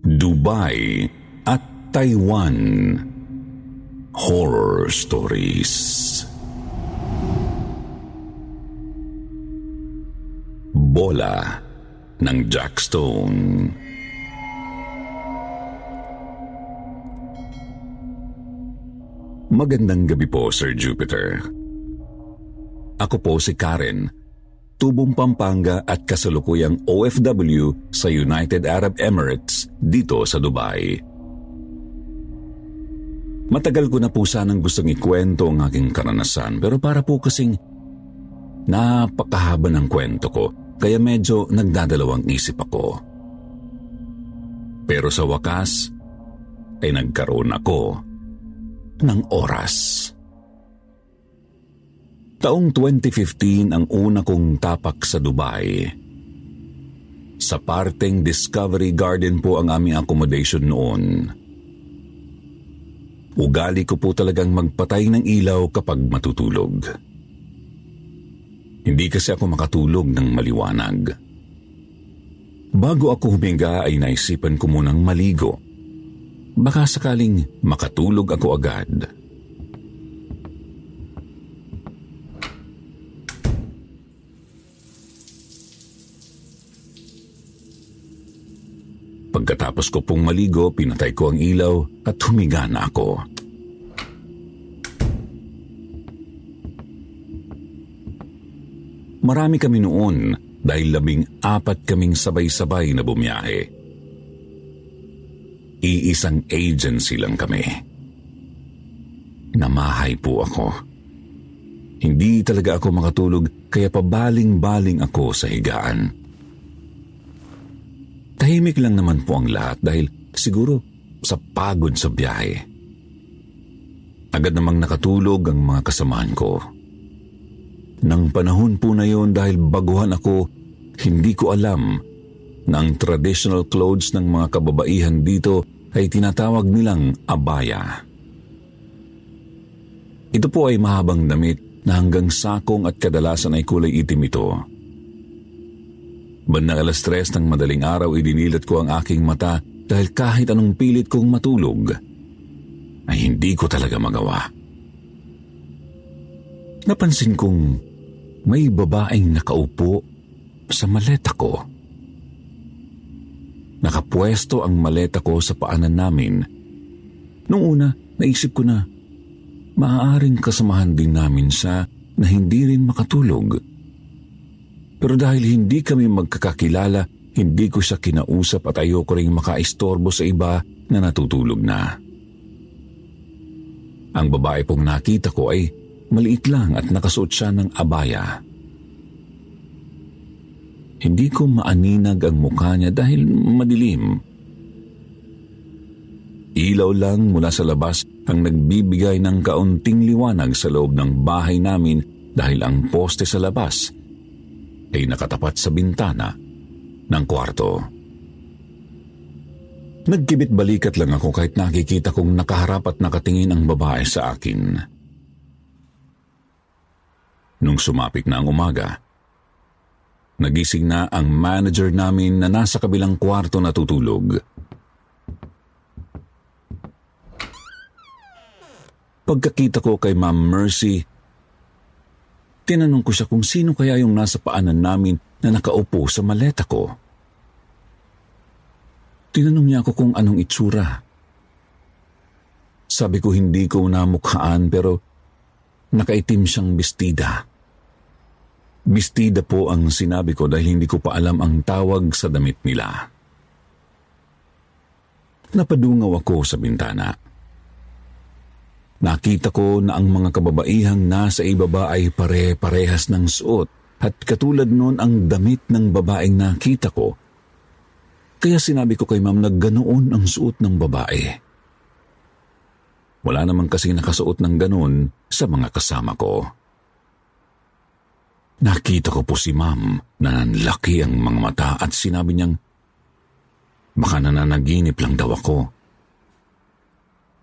Dubai at Taiwan. Horror Stories. Bola ng Jack Stone. Magandang gabi po, Sir Jupiter. Ako po si Karen, tubong Pampanga at kasalukuyang OFW sa United Arab Emirates dito sa Dubai. Matagal ko na po sanang gustong ikwento ang aking karanasan pero para po kasing napakahaba ng kwento ko kaya medyo nagdadalawang isip ako. Pero sa wakas ay nagkaroon ako ng oras. Taong 2015 ang una kong tapak sa Dubai. Sa parteng Discovery Garden po ang aming accommodation noon. Ugali ko po talagang magpatay ng ilaw kapag matutulog. Hindi kasi ako makatulog ng maliwanag. Bago ako huminga ay naisipan ko munang maligo. Baka sakaling makatulog ako agad. Pagkatapos ko pong maligo, pinatay ko ang ilaw at humiga na ako. Marami kami noon dahil labing apat kaming sabay-sabay na bumiyahe. Iisang agency lang kami. Namahay po ako. Hindi talaga ako makatulog kaya pabaling-baling ako sa higaan. Tahimik lang naman po ang lahat dahil siguro sa pagod sa biyahe. Agad namang nakatulog ang mga kasamahan ko. Nang panahon po na yon dahil baguhan ako, hindi ko alam na ang traditional clothes ng mga kababaihan dito ay tinatawag nilang abaya. Ito po ay mahabang damit na hanggang sakong at kadalasan ay kulay itim ito. Bandang alas tres ng madaling araw idinilat ko ang aking mata dahil kahit anong pilit kong matulog, ay hindi ko talaga magawa. Napansin kong may babaeng nakaupo sa maleta ko. Nakapwesto ang maleta ko sa paanan namin. Noong una, naisip ko na maaaring kasamahan din namin sa na hindi rin makatulog. Pero dahil hindi kami magkakakilala, hindi ko siya kinausap at ayoko ring makaistorbo sa iba na natutulog na. Ang babae pong nakita ko ay maliit lang at nakasuot siya ng abaya. Hindi ko maaninag ang mukha niya dahil madilim. Ilaw lang mula sa labas ang nagbibigay ng kaunting liwanag sa loob ng bahay namin dahil ang poste sa labas ay nakatapat sa bintana ng kwarto. Nagkibit balikat lang ako kahit nakikita kong nakaharap at nakatingin ang babae sa akin. Nung sumapit na ang umaga, nagising na ang manager namin na nasa kabilang kwarto natutulog. Pagkakita ko kay Ma'am Mercy, Tinanong ko siya kung sino kaya yung nasa paanan namin na nakaupo sa maleta ko. Tinanong niya ako kung anong itsura. Sabi ko hindi ko namukhaan pero nakaitim siyang bestida. Bestida po ang sinabi ko dahil hindi ko pa alam ang tawag sa damit nila. napadungaw ako sa bintana. Nakita ko na ang mga kababaihang nasa ibaba ay pare-parehas ng suot at katulad noon ang damit ng babaeng nakita ko. Kaya sinabi ko kay ma'am na ganoon ang suot ng babae. Wala naman kasi nakasuot ng ganoon sa mga kasama ko. Nakita ko po si ma'am na nanlaki ang mga mata at sinabi niyang, baka nananaginip lang daw ako.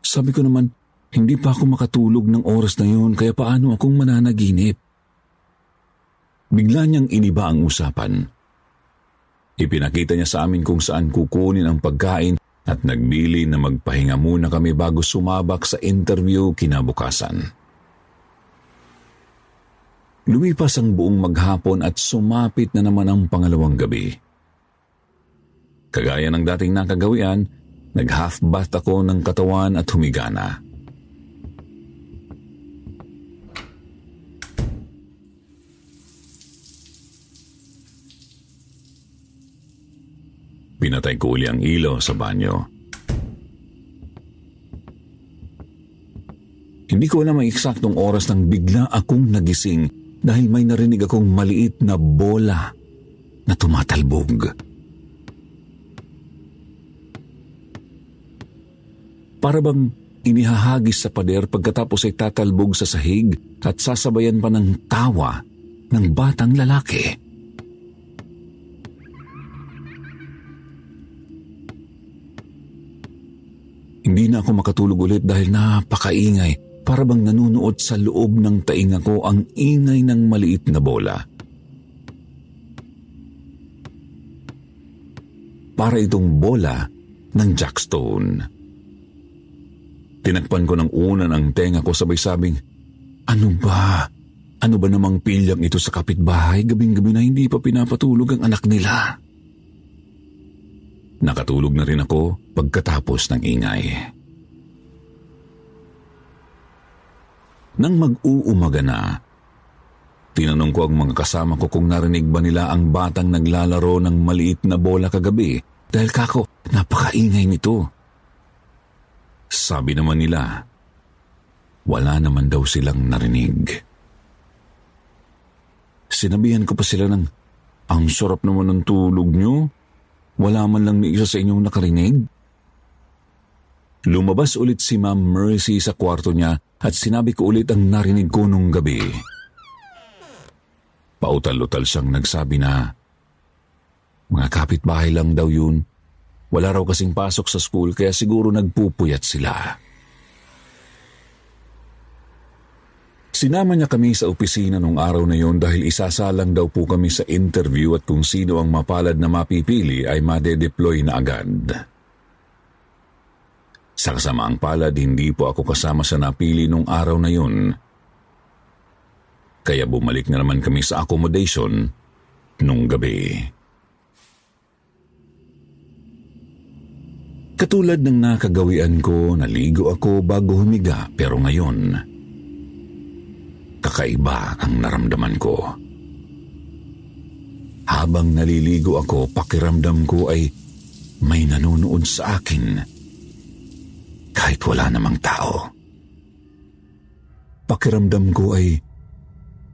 Sabi ko naman, hindi pa ako makatulog ng oras na yun kaya paano akong mananaginip? Bigla niyang iniba ang usapan. Ipinakita niya sa amin kung saan kukunin ang pagkain at nagbili na magpahinga muna kami bago sumabak sa interview kinabukasan. Lumipas ang buong maghapon at sumapit na naman ang pangalawang gabi. Kagaya ng dating nakagawian, nag-half bath ako ng katawan at humiga Pinatay ko uli ang ilo sa banyo. Hindi ko alam ang eksaktong oras nang bigla akong nagising dahil may narinig akong maliit na bola na tumatalbog. Para bang inihahagis sa pader pagkatapos ay tatalbog sa sahig at sasabayan pa ng tawa ng batang lalaki. Hindi na ako makatulog ulit dahil napakaingay para bang nanunood sa loob ng tainga ko ang ingay ng maliit na bola. Para itong bola ng jackstone. Tinakpan ko ng una ng tenga ko sabay sabing, Ano ba? Ano ba namang pilyang ito sa kapitbahay gabing-gabi na hindi pa pinapatulog ang anak nila? Nakatulog na rin ako pagkatapos ng ingay. Nang mag-uumaga na, tinanong ko ang mga kasama ko kung narinig ba nila ang batang naglalaro ng maliit na bola kagabi dahil kako, napakaingay nito. Sabi naman nila, wala naman daw silang narinig. Sinabihan ko pa sila ng, ang sarap naman ng tulog nyo. Wala man lang ni isa sa inyong nakarinig? Lumabas ulit si Ma'am Mercy sa kwarto niya at sinabi ko ulit ang narinig ko nung gabi. Pautal-utal siyang nagsabi na, mga kapitbahay lang daw yun. Wala raw kasing pasok sa school kaya siguro nagpupuyat sila. Sinama niya kami sa opisina nung araw na yon dahil isasalang daw po kami sa interview at kung sino ang mapalad na mapipili ay made-deploy na agad. Sa kasamaang palad, hindi po ako kasama sa napili nung araw na yon. Kaya bumalik na naman kami sa accommodation nung gabi. Katulad ng nakagawian ko, naligo ako bago humiga pero ngayon, Kakaiba ang naramdaman ko. Habang naliligo ako, pakiramdam ko ay may nanonood sa akin kahit wala namang tao. Pakiramdam ko ay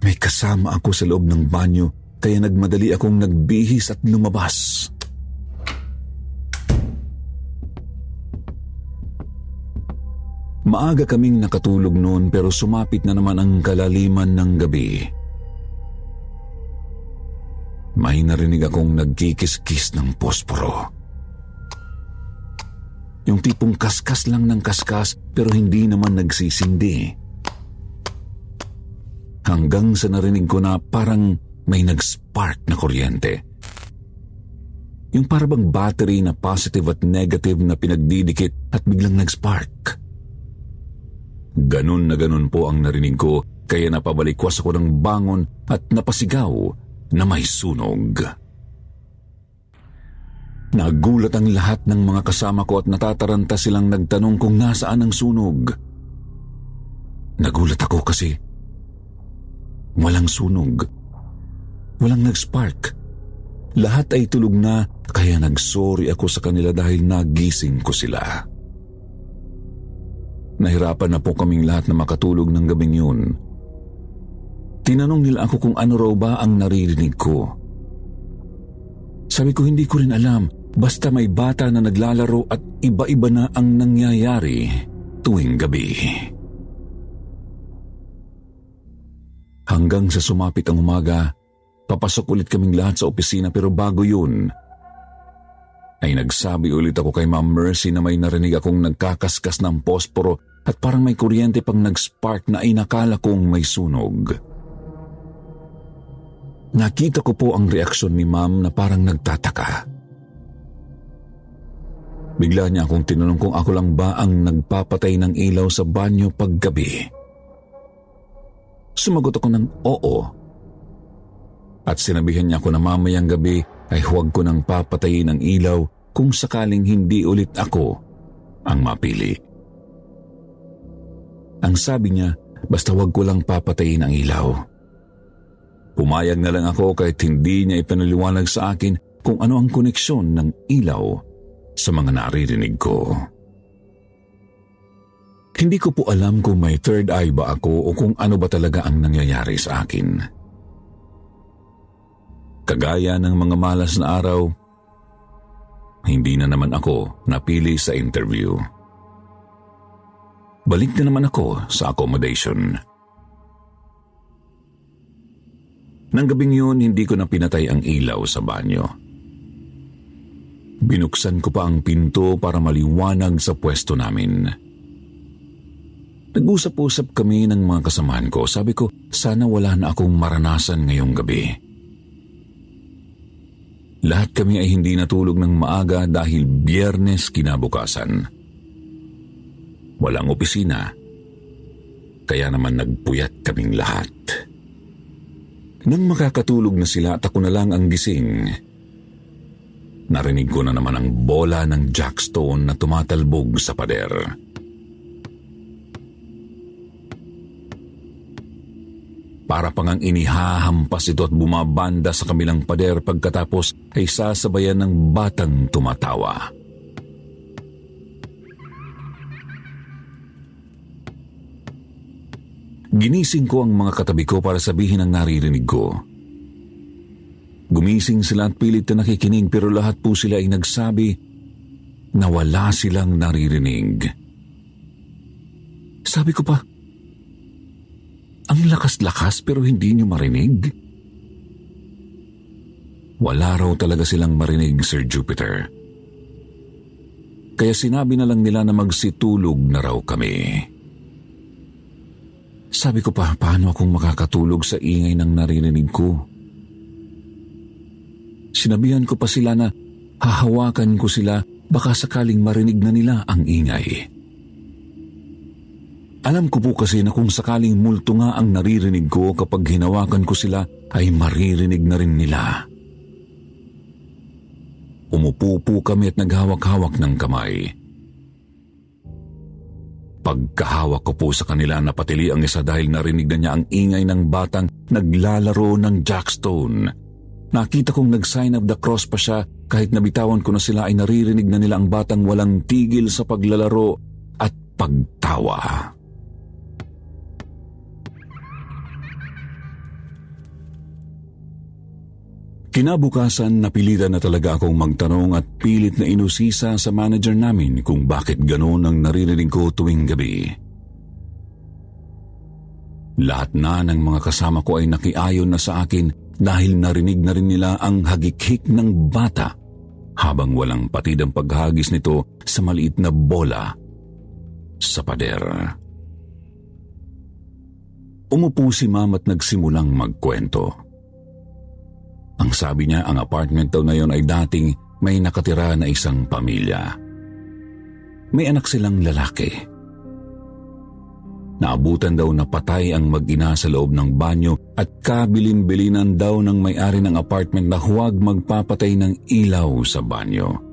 may kasama ako sa loob ng banyo kaya nagmadali akong nagbihis at lumabas. Maaga kaming nakatulog noon pero sumapit na naman ang kalaliman ng gabi. May narinig akong nagkikis-kis ng posporo. Yung tipong kaskas lang ng kaskas pero hindi naman nagsisindi. Hanggang sa narinig ko na parang may nag-spark na kuryente. Yung parabang battery na positive at negative na pinagdidikit at biglang nag-spark. Ganun na ganun po ang narinig ko kaya napabalikwas ako ng bangon at napasigaw na may sunog. Nagulat ang lahat ng mga kasama ko at natataranta silang nagtanong kung nasaan ang sunog. Nagulat ako kasi walang sunog. Walang nag-spark. Lahat ay tulog na kaya nagsorry ako sa kanila dahil nagising ko sila. Nahirapan na po kaming lahat na makatulog ng gabing yun. Tinanong nila ako kung ano raw ba ang naririnig ko. Sabi ko hindi ko rin alam basta may bata na naglalaro at iba-iba na ang nangyayari tuwing gabi. Hanggang sa sumapit ang umaga, Papasok ulit kaming lahat sa opisina pero bago yun, ay nagsabi ulit ako kay Ma'am Mercy na may narinig akong nagkakaskas ng posporo at parang may kuryente pang nag-spark na inakala kong may sunog. Nakita ko po ang reaksyon ni Ma'am na parang nagtataka. Bigla niya akong tinanong kung ako lang ba ang nagpapatay ng ilaw sa banyo paggabi. Sumagot ako ng oo at sinabihan niya ako na mamayang gabi ay huwag ko nang papatayin ang ilaw kung sakaling hindi ulit ako ang mapili. Ang sabi niya, basta huwag ko lang papatayin ang ilaw. Pumayag na lang ako kahit hindi niya ipinaliwanag sa akin kung ano ang koneksyon ng ilaw sa mga naririnig ko. Hindi ko po alam kung may third eye ba ako o kung ano ba talaga ang nangyayari sa akin. Kagaya ng mga malas na araw, hindi na naman ako napili sa interview. Balik na naman ako sa accommodation. Nang gabing yun, hindi ko na pinatay ang ilaw sa banyo. Binuksan ko pa ang pinto para maliwanag sa pwesto namin. Nag-usap-usap kami ng mga kasamahan ko. Sabi ko, sana wala na akong maranasan ngayong gabi. Lahat kami ay hindi natulog ng maaga dahil biyernes kinabukasan. Walang opisina, kaya naman nagpuyat kaming lahat. Nang makakatulog na sila at ako na lang ang gising, narinig ko na naman ang bola ng jackstone na tumatalbog sa pader. Para pang ang inihahampas ito at bumabanda sa kamilang pader pagkatapos ay sasabayan ng batang tumatawa. Ginising ko ang mga katabi ko para sabihin ang naririnig ko. Gumising sila at pilit na nakikinig pero lahat po sila ay nagsabi na wala silang naririnig. Sabi ko pa, ang lakas-lakas pero hindi niyo marinig. Wala raw talaga silang marinig, Sir Jupiter. Kaya sinabi na lang nila na magsitulog na raw kami. Sabi ko pa, paano akong makakatulog sa ingay ng naririnig ko? Sinabihan ko pa sila na hahawakan ko sila baka sakaling marinig na nila ang ingay. Alam ko po kasi na kung sakaling multo nga ang naririnig ko kapag hinawakan ko sila ay maririnig na rin nila. Umupo po kami at naghawak-hawak ng kamay. Pagkahawak ko po sa kanila napatili ang isa dahil narinig na niya ang ingay ng batang naglalaro ng jackstone. Nakita kong nag-sign of the cross pa siya kahit nabitawan ko na sila ay naririnig na nila ang batang walang tigil sa paglalaro at pagtawa. Kinabukasan napilitan na talaga akong magtanong at pilit na inusisa sa manager namin kung bakit ganoon ang naririnig ko tuwing gabi. Lahat na ng mga kasama ko ay nakiayon na sa akin dahil narinig na rin nila ang hagikhik ng bata habang walang patid ang paghagis nito sa maliit na bola sa pader. Umupo si ma'am at nagsimulang magkwento. Ang sabi niya, ang apartment daw na yon ay dating may nakatira na isang pamilya. May anak silang lalaki. Naabutan daw na patay ang mag-ina sa loob ng banyo at kabilin-bilinan daw ng may-ari ng apartment na huwag magpapatay ng ilaw sa banyo.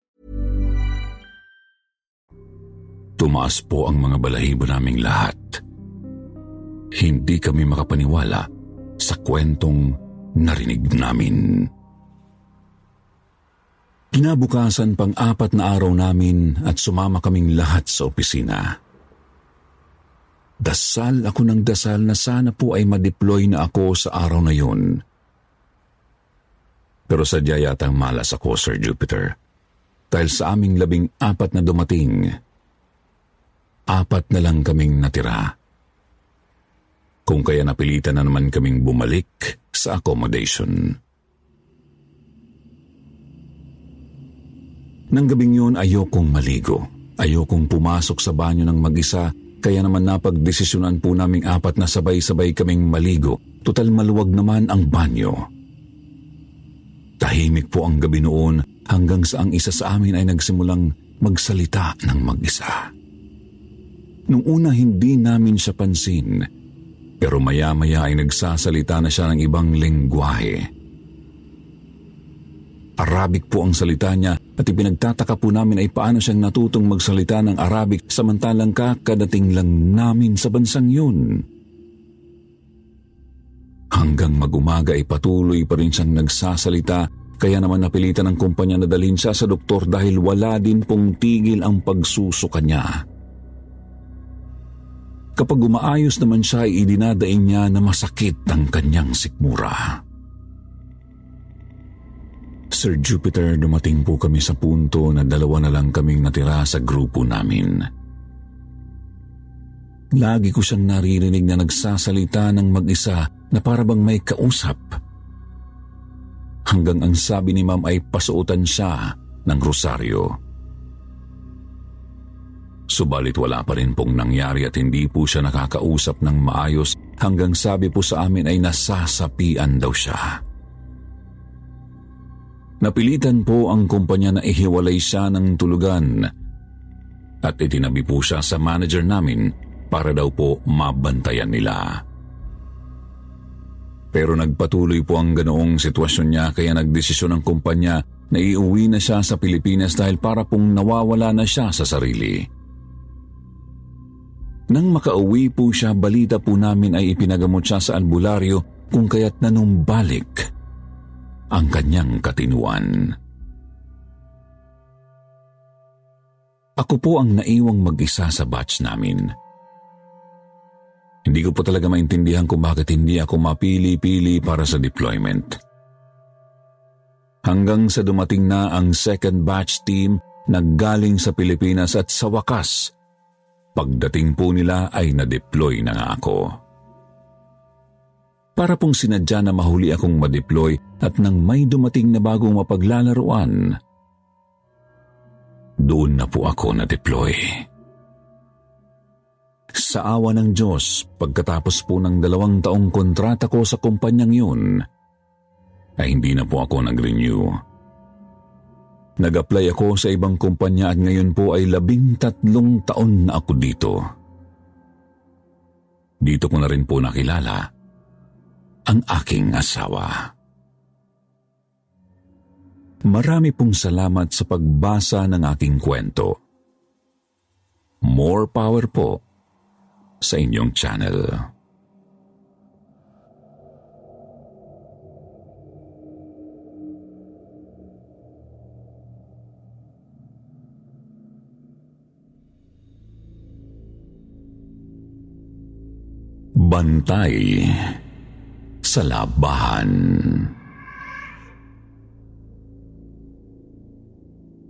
Tumaas po ang mga balahibo naming lahat. Hindi kami makapaniwala sa kwentong narinig namin. Kinabukasan pang apat na araw namin at sumama kaming lahat sa opisina. Dasal ako ng dasal na sana po ay ma-deploy na ako sa araw na yun. Pero sadya yatang malas ako, Sir Jupiter. Dahil sa aming labing apat na dumating, apat na lang kaming natira. Kung kaya napilitan na naman kaming bumalik sa accommodation. Nang gabing yun, ayokong maligo. Ayokong pumasok sa banyo ng mag-isa, kaya naman napagdesisyonan po naming apat na sabay-sabay kaming maligo. Total maluwag naman ang banyo. Tahimik po ang gabi noon hanggang sa ang isa sa amin ay nagsimulang magsalita ng mag-isa. Nung una hindi namin siya pansin, pero maya-maya ay nagsasalita na siya ng ibang lengguwahe. Arabic po ang salita niya at ipinagtataka po namin ay paano siyang natutong magsalita ng Arabic samantalang kakadating lang namin sa bansang yun. Hanggang magumaga ay patuloy pa rin siyang nagsasalita kaya naman napilitan ng kumpanya na dalhin siya sa doktor dahil wala din pong tigil ang pagsusuka niya. Kapag umaayos naman siya, ay idinadaing niya na masakit ang kanyang sikmura. Sir Jupiter, dumating po kami sa punto na dalawa na lang kaming natira sa grupo namin. Lagi ko siyang naririnig na nagsasalita ng mag-isa na parabang may kausap. Hanggang ang sabi ni ma'am ay pasuotan siya ng rosaryo. Subalit wala pa rin pong nangyari at hindi po siya nakakausap ng maayos hanggang sabi po sa amin ay nasasapian daw siya. Napilitan po ang kumpanya na ihiwalay siya ng tulugan at itinabi po siya sa manager namin para daw po mabantayan nila. Pero nagpatuloy po ang ganoong sitwasyon niya kaya nagdesisyon ang kumpanya na iuwi na siya sa Pilipinas dahil para pong nawawala na siya sa sarili. Nang makauwi po siya, balita po namin ay ipinagamot siya sa albularyo kung kaya't nanumbalik ang kanyang katinuan. Ako po ang naiwang mag-isa sa batch namin. Hindi ko po talaga maintindihan kung bakit hindi ako mapili-pili para sa deployment. Hanggang sa dumating na ang second batch team naggaling sa Pilipinas at sa wakas Pagdating po nila ay na-deploy na nga ako. Para pong sinadya na mahuli akong ma-deploy at nang may dumating na bagong mapaglalaruan, doon na po ako na-deploy. Sa awa ng Diyos, pagkatapos po ng dalawang taong kontrata ko sa kumpanyang yun, ay hindi na po ako nag-renew. Nag-apply ako sa ibang kumpanya at ngayon po ay labing tatlong taon na ako dito. Dito ko na rin po nakilala ang aking asawa. Marami pong salamat sa pagbasa ng aking kwento. More power po sa inyong channel. Bantay sa labahan.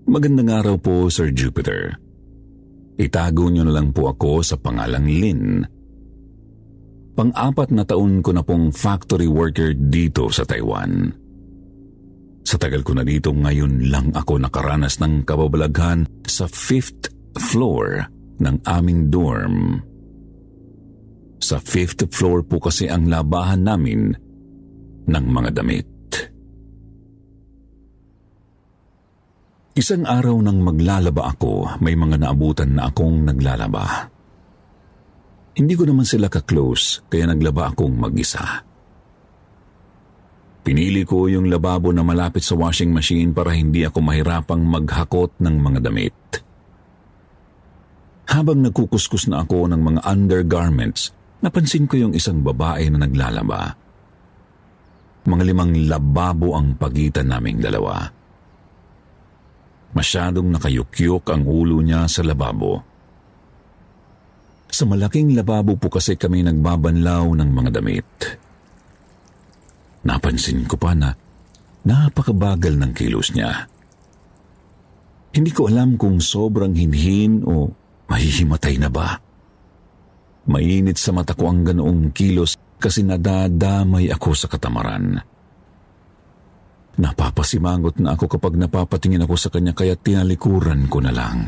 Magandang araw po, Sir Jupiter. Itago niyo na lang po ako sa pangalang Lin. Pang-apat na taon ko na pong factory worker dito sa Taiwan. Sa tagal ko na dito, ngayon lang ako nakaranas ng kababalaghan sa fifth floor ng aming dorm. Sa fifth floor po kasi ang labahan namin ng mga damit. Isang araw nang maglalaba ako, may mga naabutan na akong naglalaba. Hindi ko naman sila ka-close, kaya naglaba akong mag-isa. Pinili ko yung lababo na malapit sa washing machine para hindi ako mahirapang maghakot ng mga damit. Habang nagkukuskus na ako ng mga undergarments, napansin ko yung isang babae na naglalaba. Mga limang lababo ang pagitan naming dalawa. Masyadong nakayukyok ang ulo niya sa lababo. Sa malaking lababo po kasi kami nagbabanlaw ng mga damit. Napansin ko pa na napakabagal ng kilos niya. Hindi ko alam kung sobrang hinhin o mahihimatay na ba. Mainit sa mata ko ang ganoong kilos kasi nadadamay ako sa katamaran. Napapasimangot na ako kapag napapatingin ako sa kanya kaya tinalikuran ko na lang.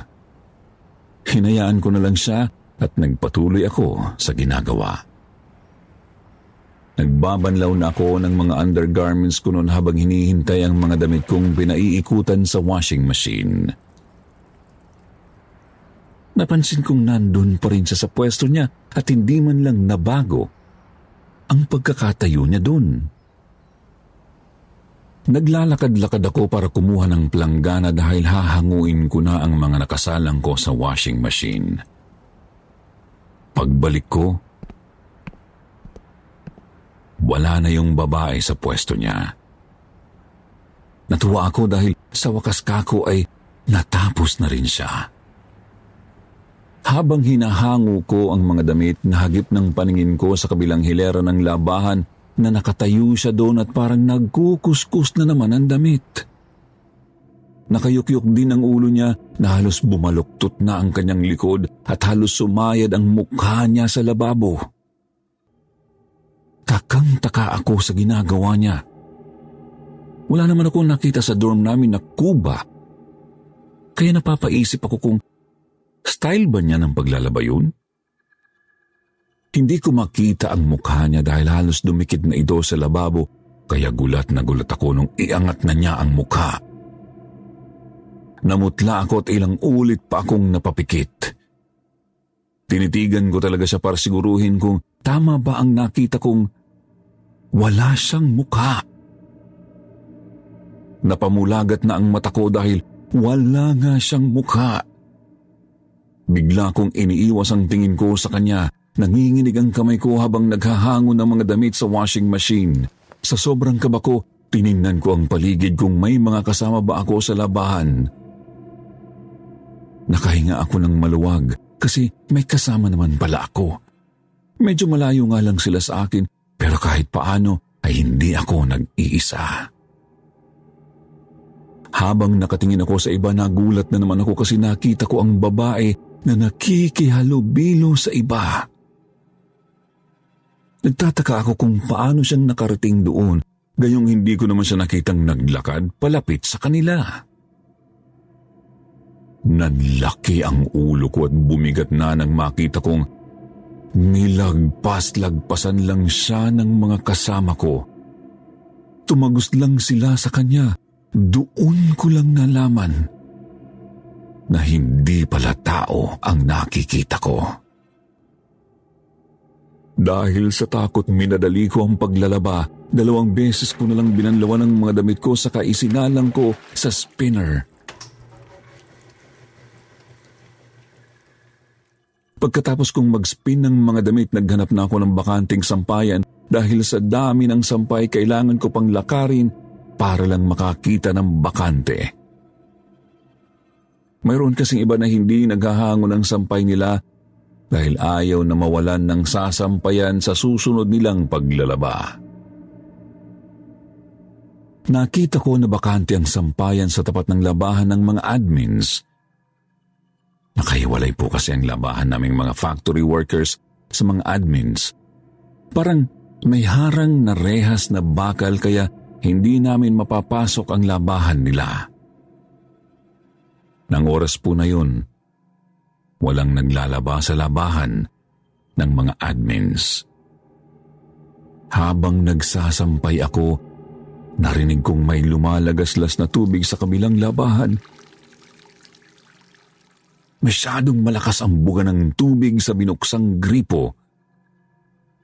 Hinayaan ko na lang siya at nagpatuloy ako sa ginagawa. Nagbabanlaw na ako ng mga undergarments ko noon habang hinihintay ang mga damit kong pinaiikutan sa washing machine. Napansin kong nandun pa rin siya sa pwesto niya at hindi man lang nabago ang pagkakatayo niya dun. Naglalakad-lakad ako para kumuha ng planggana dahil hahanguin ko na ang mga nakasalang ko sa washing machine. Pagbalik ko, wala na yung babae sa pwesto niya. Natuwa ako dahil sa wakas kako ay natapos na rin siya. Habang hinahango ko ang mga damit, nahagip ng paningin ko sa kabilang hilera ng labahan na nakatayo siya doon at parang nagkukuskus na naman ang damit. Nakayukyuk din ang ulo niya na halos bumaluktot na ang kanyang likod at halos sumayad ang mukha niya sa lababo. Takang-taka ako sa ginagawa niya. Wala naman akong nakita sa dorm namin na kuba. Kaya napapaisip ako kung style ba niya ng paglalaba yun? Hindi ko makita ang mukha niya dahil halos dumikit na ito sa lababo kaya gulat na gulat ako nung iangat na niya ang mukha. Namutla ako at ilang ulit pa akong napapikit. Tinitigan ko talaga siya para siguruhin kung tama ba ang nakita kong wala siyang mukha. Napamulagat na ang mata ko dahil wala nga siyang mukha. Bigla kong iniiwas ang tingin ko sa kanya. Nanginginig ang kamay ko habang naghahango ng mga damit sa washing machine. Sa sobrang kaba ko, tiningnan ko ang paligid kung may mga kasama ba ako sa labahan. Nakahinga ako ng maluwag kasi may kasama naman pala ako. Medyo malayo nga lang sila sa akin pero kahit paano ay hindi ako nag-iisa. Habang nakatingin ako sa iba, nagulat na naman ako kasi nakita ko ang babae na nakikihalubilo sa iba. Nagtataka ako kung paano siyang nakarating doon, gayong hindi ko naman siya nakitang naglakad palapit sa kanila. Nanlaki ang ulo ko at bumigat na nang makita kong nilagpas-lagpasan lang siya ng mga kasama ko. Tumagos lang sila sa kanya. Doon ko lang nalaman na hindi pala tao ang nakikita ko. Dahil sa takot minadali ko ang paglalaba, dalawang beses ko nalang binanlawan ng mga damit ko sa kaisinalang ko sa spinner. Pagkatapos kong mag-spin ng mga damit, naghanap na ako ng bakanting sampayan dahil sa dami ng sampay kailangan ko pang lakarin para lang makakita ng bakante. Mayroon kasing iba na hindi naghahango ng sampay nila dahil ayaw na mawalan ng sasampayan sa susunod nilang paglalaba. Nakita ko na bakante ang sampayan sa tapat ng labahan ng mga admins. Nakahiwalay po kasi ang labahan naming mga factory workers sa mga admins. Parang may harang na rehas na bakal kaya hindi namin mapapasok ang labahan nila. Nang oras po na yun, walang naglalaba sa labahan ng mga admins. Habang nagsasampay ako, narinig kong may lumalagaslas na tubig sa kabilang labahan. Masyadong malakas ang buga ng tubig sa binuksang gripo.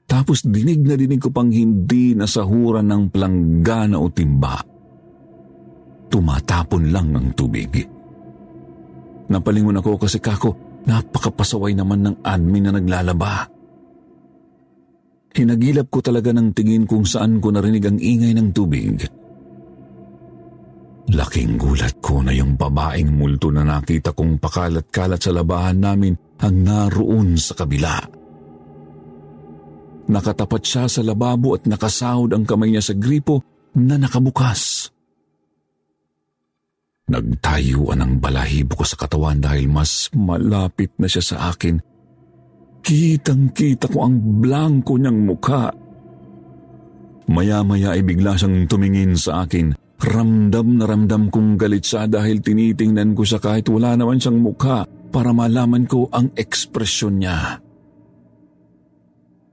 Tapos dinig na dinig ko pang hindi nasahuran ng planggana o timba. Tumatapon lang ang tubig. Napalingon ako kasi kako, napakapasaway naman ng admin na naglalaba. Hinagilap ko talaga ng tingin kung saan ko narinig ang ingay ng tubig. Laking gulat ko na yung babaeng multo na nakita kong pakalat-kalat sa labahan namin ang naroon sa kabila. Nakatapat siya sa lababo at nakasahod ang kamay niya sa gripo na nakabukas. Nagtayuan ang balahibo ko sa katawan dahil mas malapit na siya sa akin Kitang-kita ko ang blanko niyang mukha. Maya-maya ay bigla siyang tumingin sa akin. Ramdam na ramdam kong galit siya dahil tinitingnan ko siya kahit wala naman siyang mukha para malaman ko ang ekspresyon niya.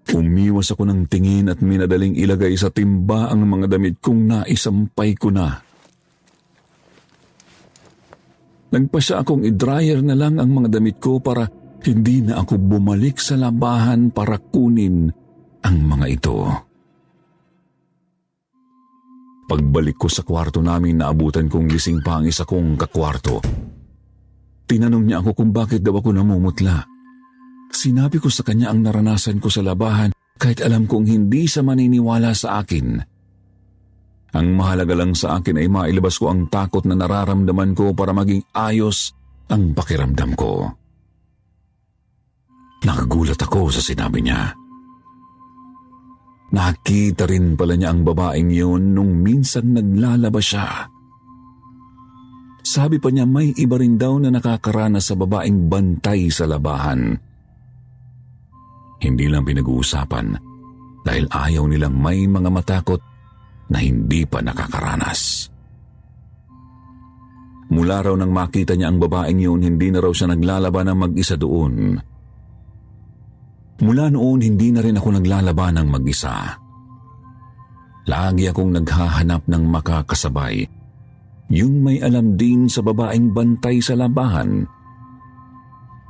Umiwas ako ng tingin at minadaling ilagay sa timba ang mga damit kong naisampay ko na. Nagpasya akong i-dryer na lang ang mga damit ko para hindi na ako bumalik sa labahan para kunin ang mga ito. Pagbalik ko sa kwarto namin, naabutan kong gising pa ang isa kong kakwarto. Tinanong niya ako kung bakit daw ako namumutla. Sinabi ko sa kanya ang naranasan ko sa labahan kahit alam kong hindi sa maniniwala sa akin. Ang mahalaga lang sa akin ay mailabas ko ang takot na nararamdaman ko para maging ayos ang pakiramdam ko. Nakagulat ako sa sinabi niya. Nakita rin pala niya ang babaeng yun nung minsan naglalaba siya. Sabi pa niya may iba rin daw na nakakaranas sa babaeng bantay sa labahan. Hindi lang pinag-uusapan dahil ayaw nilang may mga matakot na hindi pa nakakaranas. Mula raw nang makita niya ang babaeng yun, hindi na raw siya naglalaba ng mag-isa doon. Mula noon, hindi na rin ako naglalaba ng mag-isa. Lagi akong naghahanap ng makakasabay. Yung may alam din sa babaeng bantay sa labahan.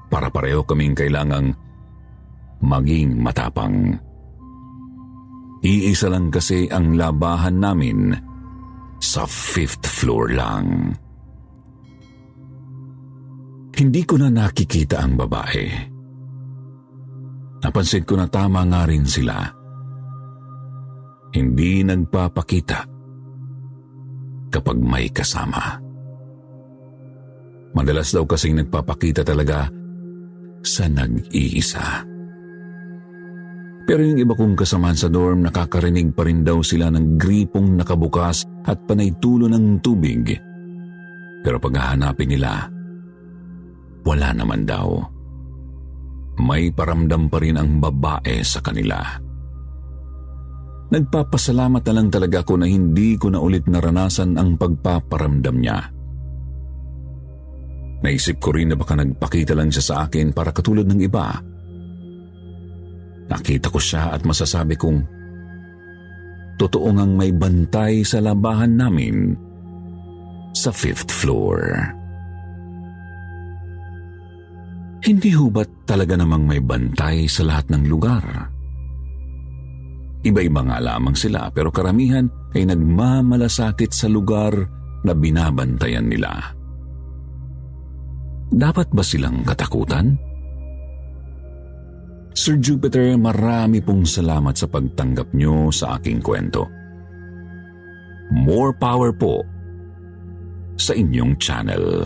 Para pareho kaming kailangang maging matapang. Iisa lang kasi ang labahan namin sa fifth floor lang. Hindi ko na nakikita ang babae. Napansin ko na tama nga rin sila. Hindi nagpapakita kapag may kasama. Madalas daw kasing nagpapakita talaga sa nag-iisa. Pero yung iba kong kasamaan sa dorm, nakakarinig pa rin daw sila ng gripong nakabukas at panay tulo ng tubig. Pero paghahanapin nila, wala naman daw may paramdam pa rin ang babae sa kanila. Nagpapasalamat na lang talaga ako na hindi ko na ulit naranasan ang pagpaparamdam niya. Naisip ko rin na baka nagpakita lang siya sa akin para katulad ng iba. Nakita ko siya at masasabi kong totoo ngang may bantay sa labahan namin sa fifth floor. Hindi ho talaga namang may bantay sa lahat ng lugar? Iba-iba nga lamang sila pero karamihan ay nagmamalasakit sa lugar na binabantayan nila. Dapat ba silang katakutan? Sir Jupiter, marami pong salamat sa pagtanggap nyo sa aking kwento. More power po sa inyong channel.